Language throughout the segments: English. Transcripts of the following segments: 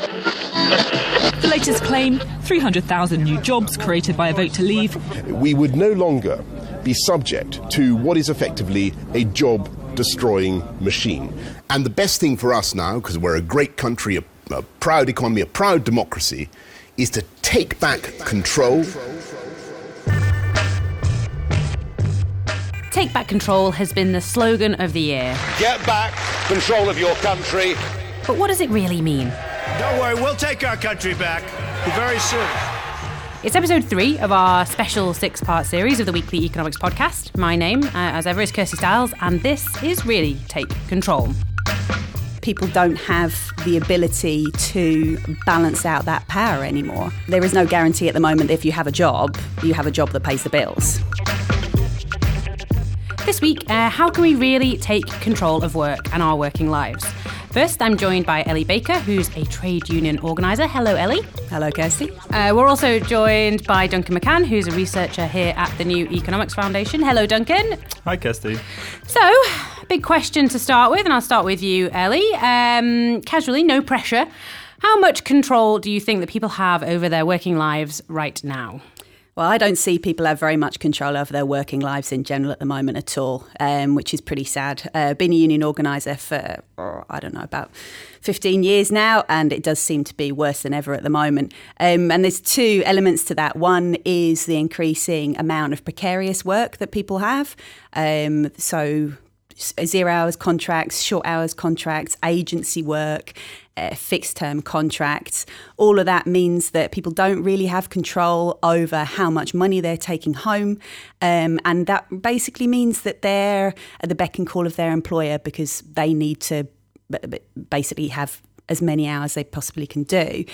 The latest claim 300,000 new jobs created by a vote to leave. We would no longer be subject to what is effectively a job destroying machine. And the best thing for us now, because we're a great country, a, a proud economy, a proud democracy, is to take back control. Take back control has been the slogan of the year. Get back control of your country. But what does it really mean? Don't worry, we'll take our country back very soon. It's episode three of our special six part series of the Weekly Economics Podcast. My name, uh, as ever, is Kirsty Styles, and this is Really Take Control. People don't have the ability to balance out that power anymore. There is no guarantee at the moment that if you have a job, you have a job that pays the bills. This week, uh, how can we really take control of work and our working lives? First, I'm joined by Ellie Baker, who's a trade union organiser. Hello, Ellie. Hello, Kirsty. Uh, we're also joined by Duncan McCann, who's a researcher here at the New Economics Foundation. Hello, Duncan. Hi, Kirsty. So, big question to start with, and I'll start with you, Ellie. Um, casually, no pressure. How much control do you think that people have over their working lives right now? Well, I don't see people have very much control over their working lives in general at the moment at all, um, which is pretty sad. Uh, been a union organiser for, oh, I don't know, about 15 years now, and it does seem to be worse than ever at the moment. Um, and there's two elements to that. One is the increasing amount of precarious work that people have. Um, so zero hours contracts, short hours contracts, agency work, fixed term contracts. All of that means that people don't really have control over how much money they're taking home. Um, and that basically means that they're at the beck and call of their employer because they need to basically have as many hours they possibly can do.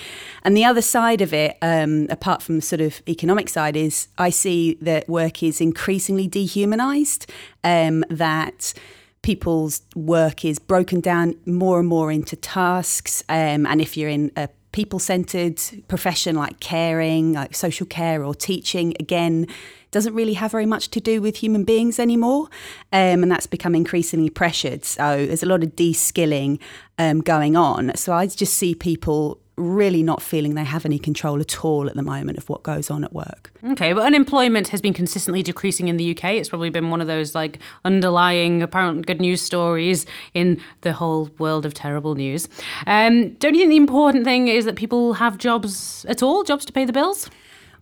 And the other side of it, um, apart from the sort of economic side, is I see that work is increasingly dehumanized, um, that people's work is broken down more and more into tasks. Um, and if you're in a people centered profession like caring, like social care or teaching, again, doesn't really have very much to do with human beings anymore. Um, and that's become increasingly pressured. So there's a lot of de skilling um, going on. So I just see people really not feeling they have any control at all at the moment of what goes on at work. Okay, but unemployment has been consistently decreasing in the UK. It's probably been one of those like underlying apparent good news stories in the whole world of terrible news. Um, don't you think the important thing is that people have jobs at all, jobs to pay the bills?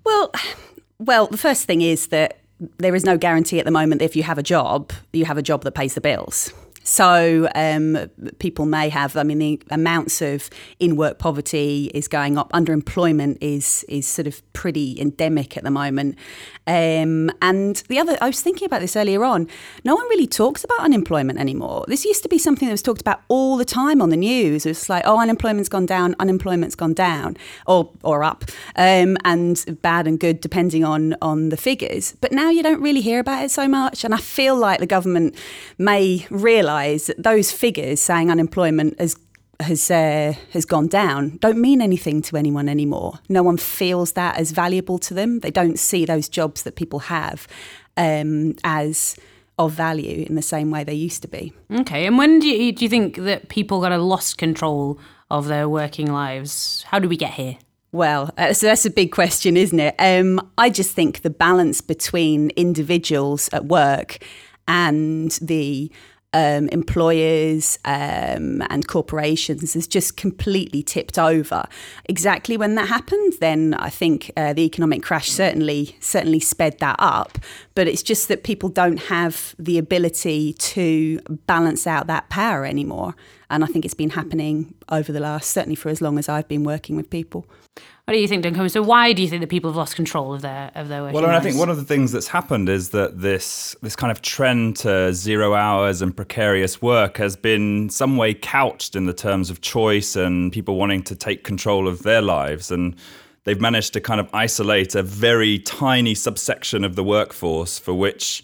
Well, well, the first thing is that there is no guarantee at the moment that if you have a job, you have a job that pays the bills. So um, people may have. I mean, the amounts of in-work poverty is going up. Underemployment is is sort of pretty endemic at the moment. Um, and the other, I was thinking about this earlier on. No one really talks about unemployment anymore. This used to be something that was talked about all the time on the news. It was like, oh, unemployment's gone down, unemployment's gone down, or or up, um, and bad and good depending on on the figures. But now you don't really hear about it so much. And I feel like the government may realise that those figures saying unemployment has has uh, has gone down don't mean anything to anyone anymore. No one feels that as valuable to them. They don't see those jobs that people have um, as of value in the same way they used to be. Okay, and when do you, do you think that people got a lost control of their working lives? How do we get here? Well, uh, so that's a big question, isn't it? Um, I just think the balance between individuals at work and the um, employers um, and corporations has just completely tipped over. Exactly when that happened, then I think uh, the economic crash certainly certainly sped that up. But it's just that people don't have the ability to balance out that power anymore, and I think it's been happening over the last certainly for as long as I've been working with people. What do you think, Duncan? So why do you think that people have lost control of their of their working Well, I think one of the things that's happened is that this this kind of trend to zero hours and precarious work has been some way couched in the terms of choice and people wanting to take control of their lives and they've managed to kind of isolate a very tiny subsection of the workforce for which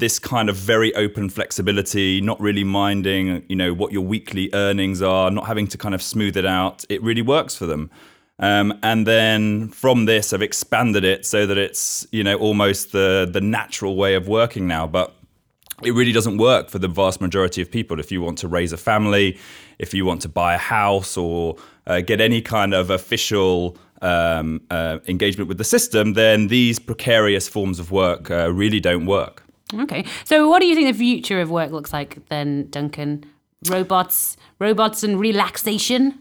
this kind of very open flexibility, not really minding, you know, what your weekly earnings are, not having to kind of smooth it out, it really works for them. Um, and then from this, I've expanded it so that it's you know almost the the natural way of working now. But it really doesn't work for the vast majority of people. If you want to raise a family, if you want to buy a house or uh, get any kind of official um, uh, engagement with the system, then these precarious forms of work uh, really don't work. Okay. So, what do you think the future of work looks like then, Duncan? Robots, robots, and relaxation.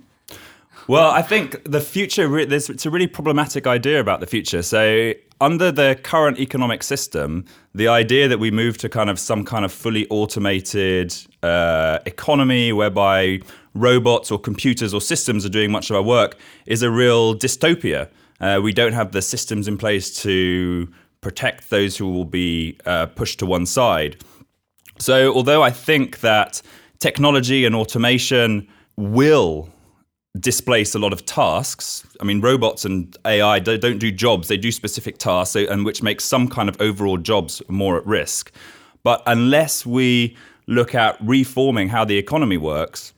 Well, I think the future, there's, it's a really problematic idea about the future. So, under the current economic system, the idea that we move to kind of some kind of fully automated uh, economy whereby robots or computers or systems are doing much of our work is a real dystopia. Uh, we don't have the systems in place to protect those who will be uh, pushed to one side. So, although I think that technology and automation will displace a lot of tasks. I mean, robots and AI don't do jobs; they do specific tasks, and which makes some kind of overall jobs more at risk. But unless we look at reforming how the economy works,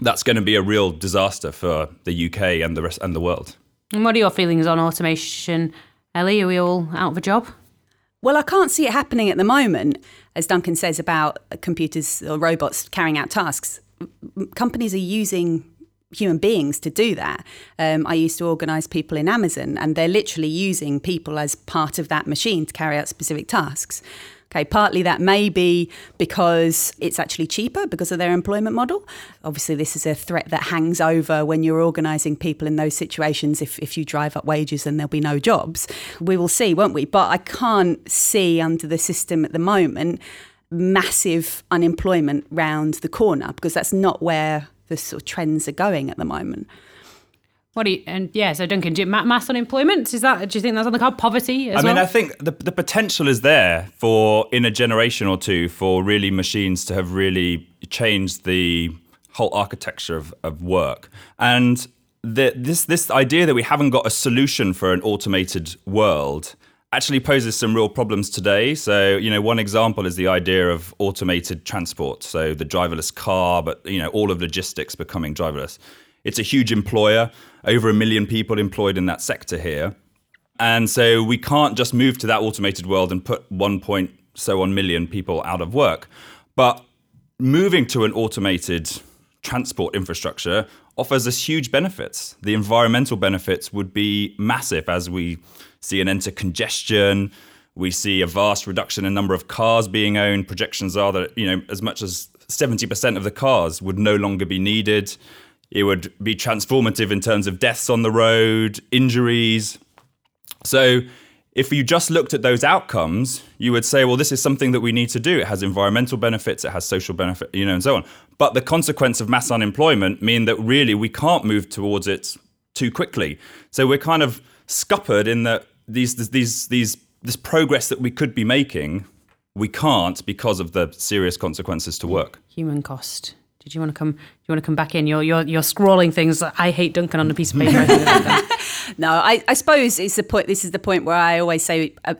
that's going to be a real disaster for the UK and the rest and the world. And what are your feelings on automation, Ellie? Are we all out of a job? Well, I can't see it happening at the moment, as Duncan says about computers or robots carrying out tasks. Companies are using human beings to do that. Um, I used to organise people in Amazon, and they're literally using people as part of that machine to carry out specific tasks. Okay, partly that may be because it's actually cheaper because of their employment model. Obviously, this is a threat that hangs over when you're organising people in those situations. If, if you drive up wages, then there'll be no jobs. We will see, won't we? But I can't see under the system at the moment massive unemployment round the corner because that's not where the sort of trends are going at the moment. What do you, and yeah, so Duncan, do you, mass unemployment is that? Do you think that's on the card? Poverty? I mean, well? I think the the potential is there for in a generation or two for really machines to have really changed the whole architecture of, of work and the, this this idea that we haven't got a solution for an automated world actually poses some real problems today. So, you know, one example is the idea of automated transport. So, the driverless car, but, you know, all of logistics becoming driverless. It's a huge employer, over a million people employed in that sector here. And so we can't just move to that automated world and put 1 point so on million people out of work. But moving to an automated transport infrastructure offers us huge benefits. The environmental benefits would be massive as we see an end to congestion. We see a vast reduction in number of cars being owned. Projections are that you know as much as 70% of the cars would no longer be needed. It would be transformative in terms of deaths on the road, injuries. So if you just looked at those outcomes, you would say, well, this is something that we need to do. It has environmental benefits, it has social benefit, you know, and so on. But the consequence of mass unemployment mean that really we can't move towards it too quickly. So we're kind of scuppered in that these these these this progress that we could be making, we can't because of the serious consequences to work. Human cost. Did you want to come? You want to come back in? You're you're you're scrawling things. I hate Duncan on a piece of paper. no, I, I suppose it's the point. This is the point where I always say, uh,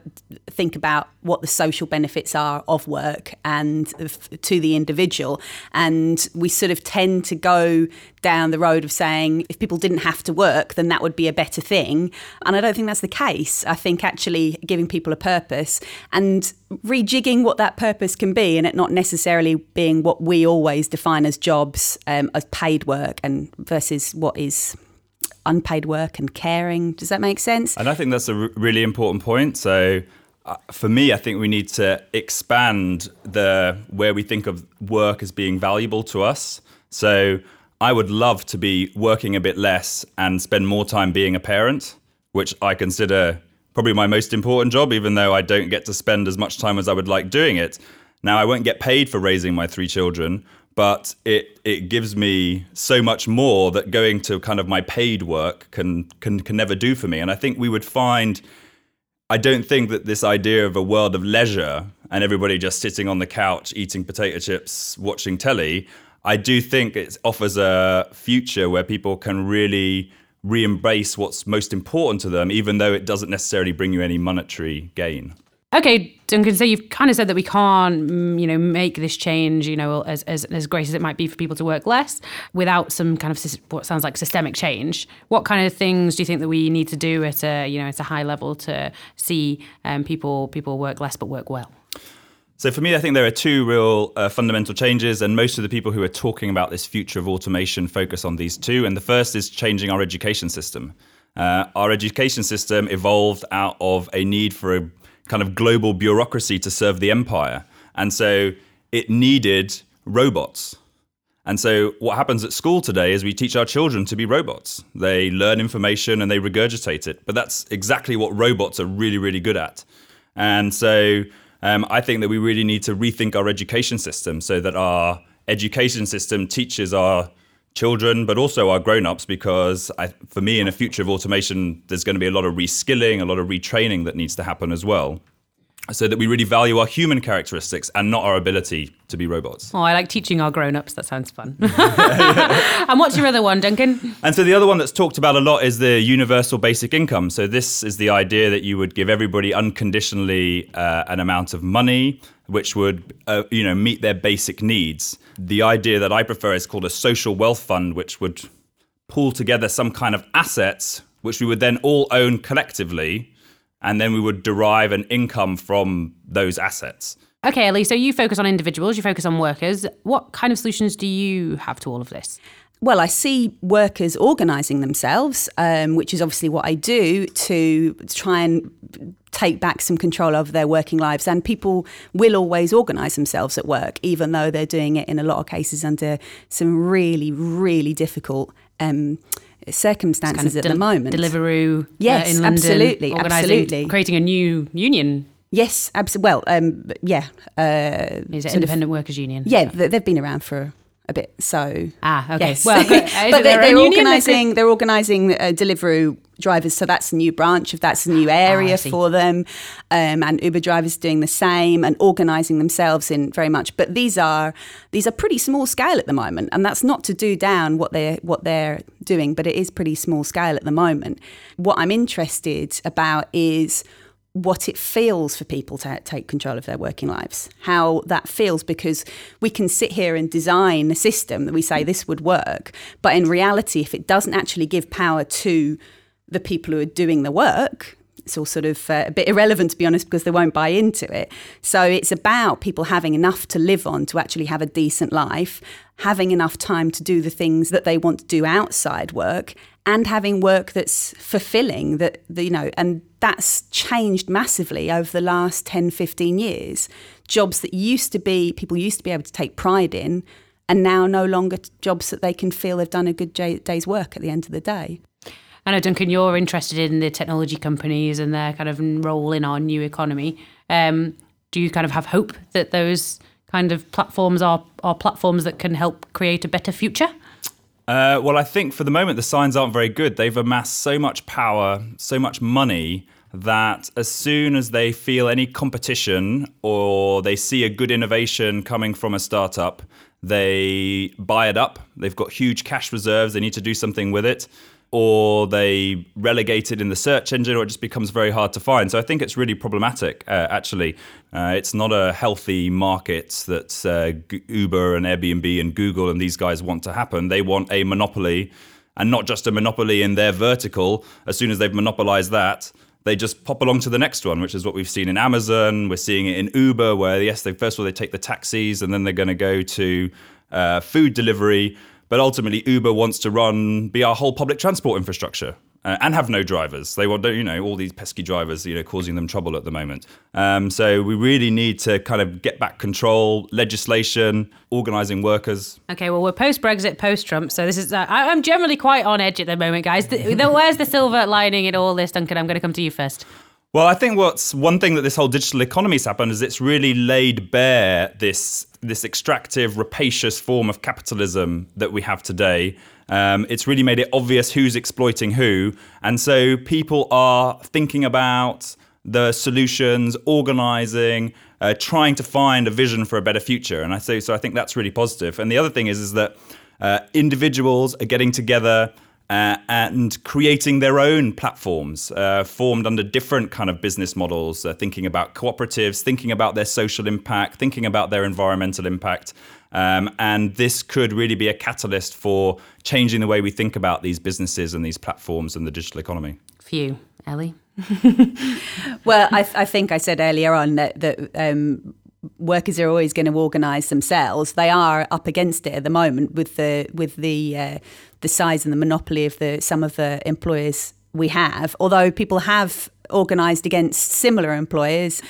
think about what the social benefits are of work and f- to the individual. And we sort of tend to go down the road of saying if people didn't have to work, then that would be a better thing. And I don't think that's the case. I think actually giving people a purpose and rejigging what that purpose can be, and it not necessarily being what we always define as jobs, um, as paid work, and versus what is unpaid work and caring. Does that make sense? And I think that's a r- really important point. So uh, for me, I think we need to expand the where we think of work as being valuable to us. So I would love to be working a bit less and spend more time being a parent, which I consider probably my most important job, even though I don't get to spend as much time as I would like doing it. Now, I won't get paid for raising my three children, but it it gives me so much more that going to kind of my paid work can can can never do for me. And I think we would find I don't think that this idea of a world of leisure and everybody just sitting on the couch eating potato chips, watching telly, I do think it offers a future where people can really re-embrace what's most important to them, even though it doesn't necessarily bring you any monetary gain. Okay, Duncan. So you've kind of said that we can't, mm, you know, make this change, you know, as, as as great as it might be for people to work less, without some kind of what sounds like systemic change. What kind of things do you think that we need to do at a, you know, at a high level to see um, people people work less but work well? So for me, I think there are two real uh, fundamental changes, and most of the people who are talking about this future of automation focus on these two. And the first is changing our education system. Uh, our education system evolved out of a need for a kind of global bureaucracy to serve the empire, and so it needed robots. And so, what happens at school today is we teach our children to be robots. They learn information and they regurgitate it. But that's exactly what robots are really, really good at. And so, um, I think that we really need to rethink our education system so that our education system teaches our children, but also our grown-ups, because I, for me, in a future of automation, there's going to be a lot of reskilling, a lot of retraining that needs to happen as well so that we really value our human characteristics and not our ability to be robots. Oh, I like teaching our grown-ups. That sounds fun. and what's your other one, Duncan? And so the other one that's talked about a lot is the universal basic income. So this is the idea that you would give everybody unconditionally uh, an amount of money which would uh, you know meet their basic needs. The idea that I prefer is called a social wealth fund which would pull together some kind of assets which we would then all own collectively and then we would derive an income from those assets. Okay, Ellie, so you focus on individuals, you focus on workers. What kind of solutions do you have to all of this? Well, I see workers organising themselves, um, which is obviously what I do to try and take back some control over their working lives. And people will always organise themselves at work, even though they're doing it in a lot of cases under some really, really difficult. Um, circumstances kind of at the moment. Deliveroo, yes, uh, in London, absolutely, absolutely, creating a new union. Yes, absolutely. Well, um, yeah. Uh, Is it Independent of, Workers Union? Yeah, they've been around for a bit. So ah, okay. Yes. Well, but they, are organising. They're organising uh, Deliveroo drivers. So that's a new branch of that's a new area oh, for them, um, and Uber drivers doing the same and organising themselves in very much. But these are these are pretty small scale at the moment, and that's not to do down what they're what they're doing, but it is pretty small scale at the moment. What I'm interested about is what it feels for people to take control of their working lives, how that feels, because we can sit here and design a system that we say this would work, but in reality, if it doesn't actually give power to the people who are doing the work, it's all sort of uh, a bit irrelevant to be honest because they won't buy into it. So it's about people having enough to live on to actually have a decent life, having enough time to do the things that they want to do outside work and having work that's fulfilling that you know and that's changed massively over the last 10 15 years jobs that used to be people used to be able to take pride in and now no longer jobs that they can feel they've done a good day's work at the end of the day I know, Duncan, you're interested in the technology companies and their kind of role in our new economy. Um, do you kind of have hope that those kind of platforms are, are platforms that can help create a better future? Uh, well, I think for the moment the signs aren't very good. They've amassed so much power, so much money that as soon as they feel any competition or they see a good innovation coming from a startup, they buy it up. They've got huge cash reserves. They need to do something with it or they relegate it in the search engine, or it just becomes very hard to find. So I think it's really problematic, uh, actually. Uh, it's not a healthy market that uh, Uber and Airbnb and Google and these guys want to happen. They want a monopoly, and not just a monopoly in their vertical. As soon as they've monopolized that, they just pop along to the next one, which is what we've seen in Amazon. We're seeing it in Uber, where yes, they first of all they take the taxis, and then they're going to go to uh, food delivery but ultimately, Uber wants to run, be our whole public transport infrastructure. Uh, and have no drivers. They want, you know, all these pesky drivers, you know, causing them trouble at the moment. Um, so we really need to kind of get back control, legislation, organising workers. Okay, well, we're post Brexit, post Trump, so this is. Uh, I'm generally quite on edge at the moment, guys. The, the, where's the silver lining in all this, Duncan? I'm going to come to you first. Well, I think what's one thing that this whole digital economy's happened is it's really laid bare this this extractive, rapacious form of capitalism that we have today. Um, it's really made it obvious who's exploiting who, and so people are thinking about the solutions, organizing, uh, trying to find a vision for a better future. And I say so. I think that's really positive. And the other thing is is that uh, individuals are getting together uh, and creating their own platforms uh, formed under different kind of business models, uh, thinking about cooperatives, thinking about their social impact, thinking about their environmental impact. Um, and this could really be a catalyst for changing the way we think about these businesses and these platforms and the digital economy. For you, Ellie? well, I, th- I, think I said earlier on that, that um, workers are always going to organise themselves. They are up against it at the moment with the with the uh, the size and the monopoly of the some of the employers we have. Although people have organised against similar employers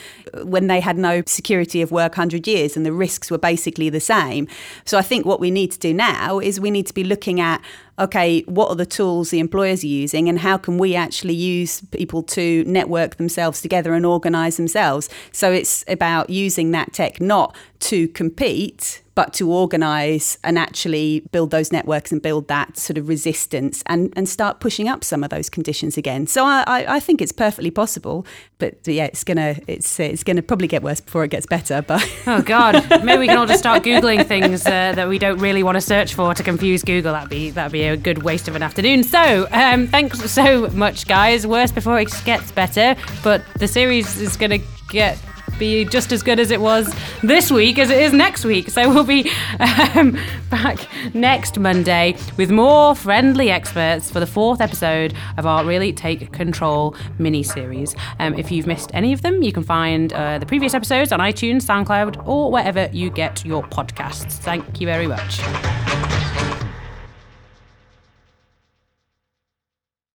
when they had no security of work 100 years and the risks were basically the same. So I think what we need to do now is we need to be looking at okay, what are the tools the employers are using and how can we actually use people to network themselves together and organise themselves? So it's about using that tech not to compete, but to organise and actually build those networks and build that sort of resistance and, and start pushing up some of those conditions again. So I, I think it's perfectly possible, but yeah, it's gonna it's it's gonna probably get worse before it gets better. But oh god, maybe we can all just start googling things uh, that we don't really want to search for to confuse Google. That'd be that'd be a good waste of an afternoon. So um, thanks so much, guys. Worse before it gets better, but the series is gonna get be just as good as it was this week as it is next week. So we'll be um, back next Monday with more friendly experts for the fourth episode of our Really Take Control mini series. Um, if you've missed any of them, you can find uh, the previous episodes on iTunes, SoundCloud, or wherever you get your podcasts. Thank you very much.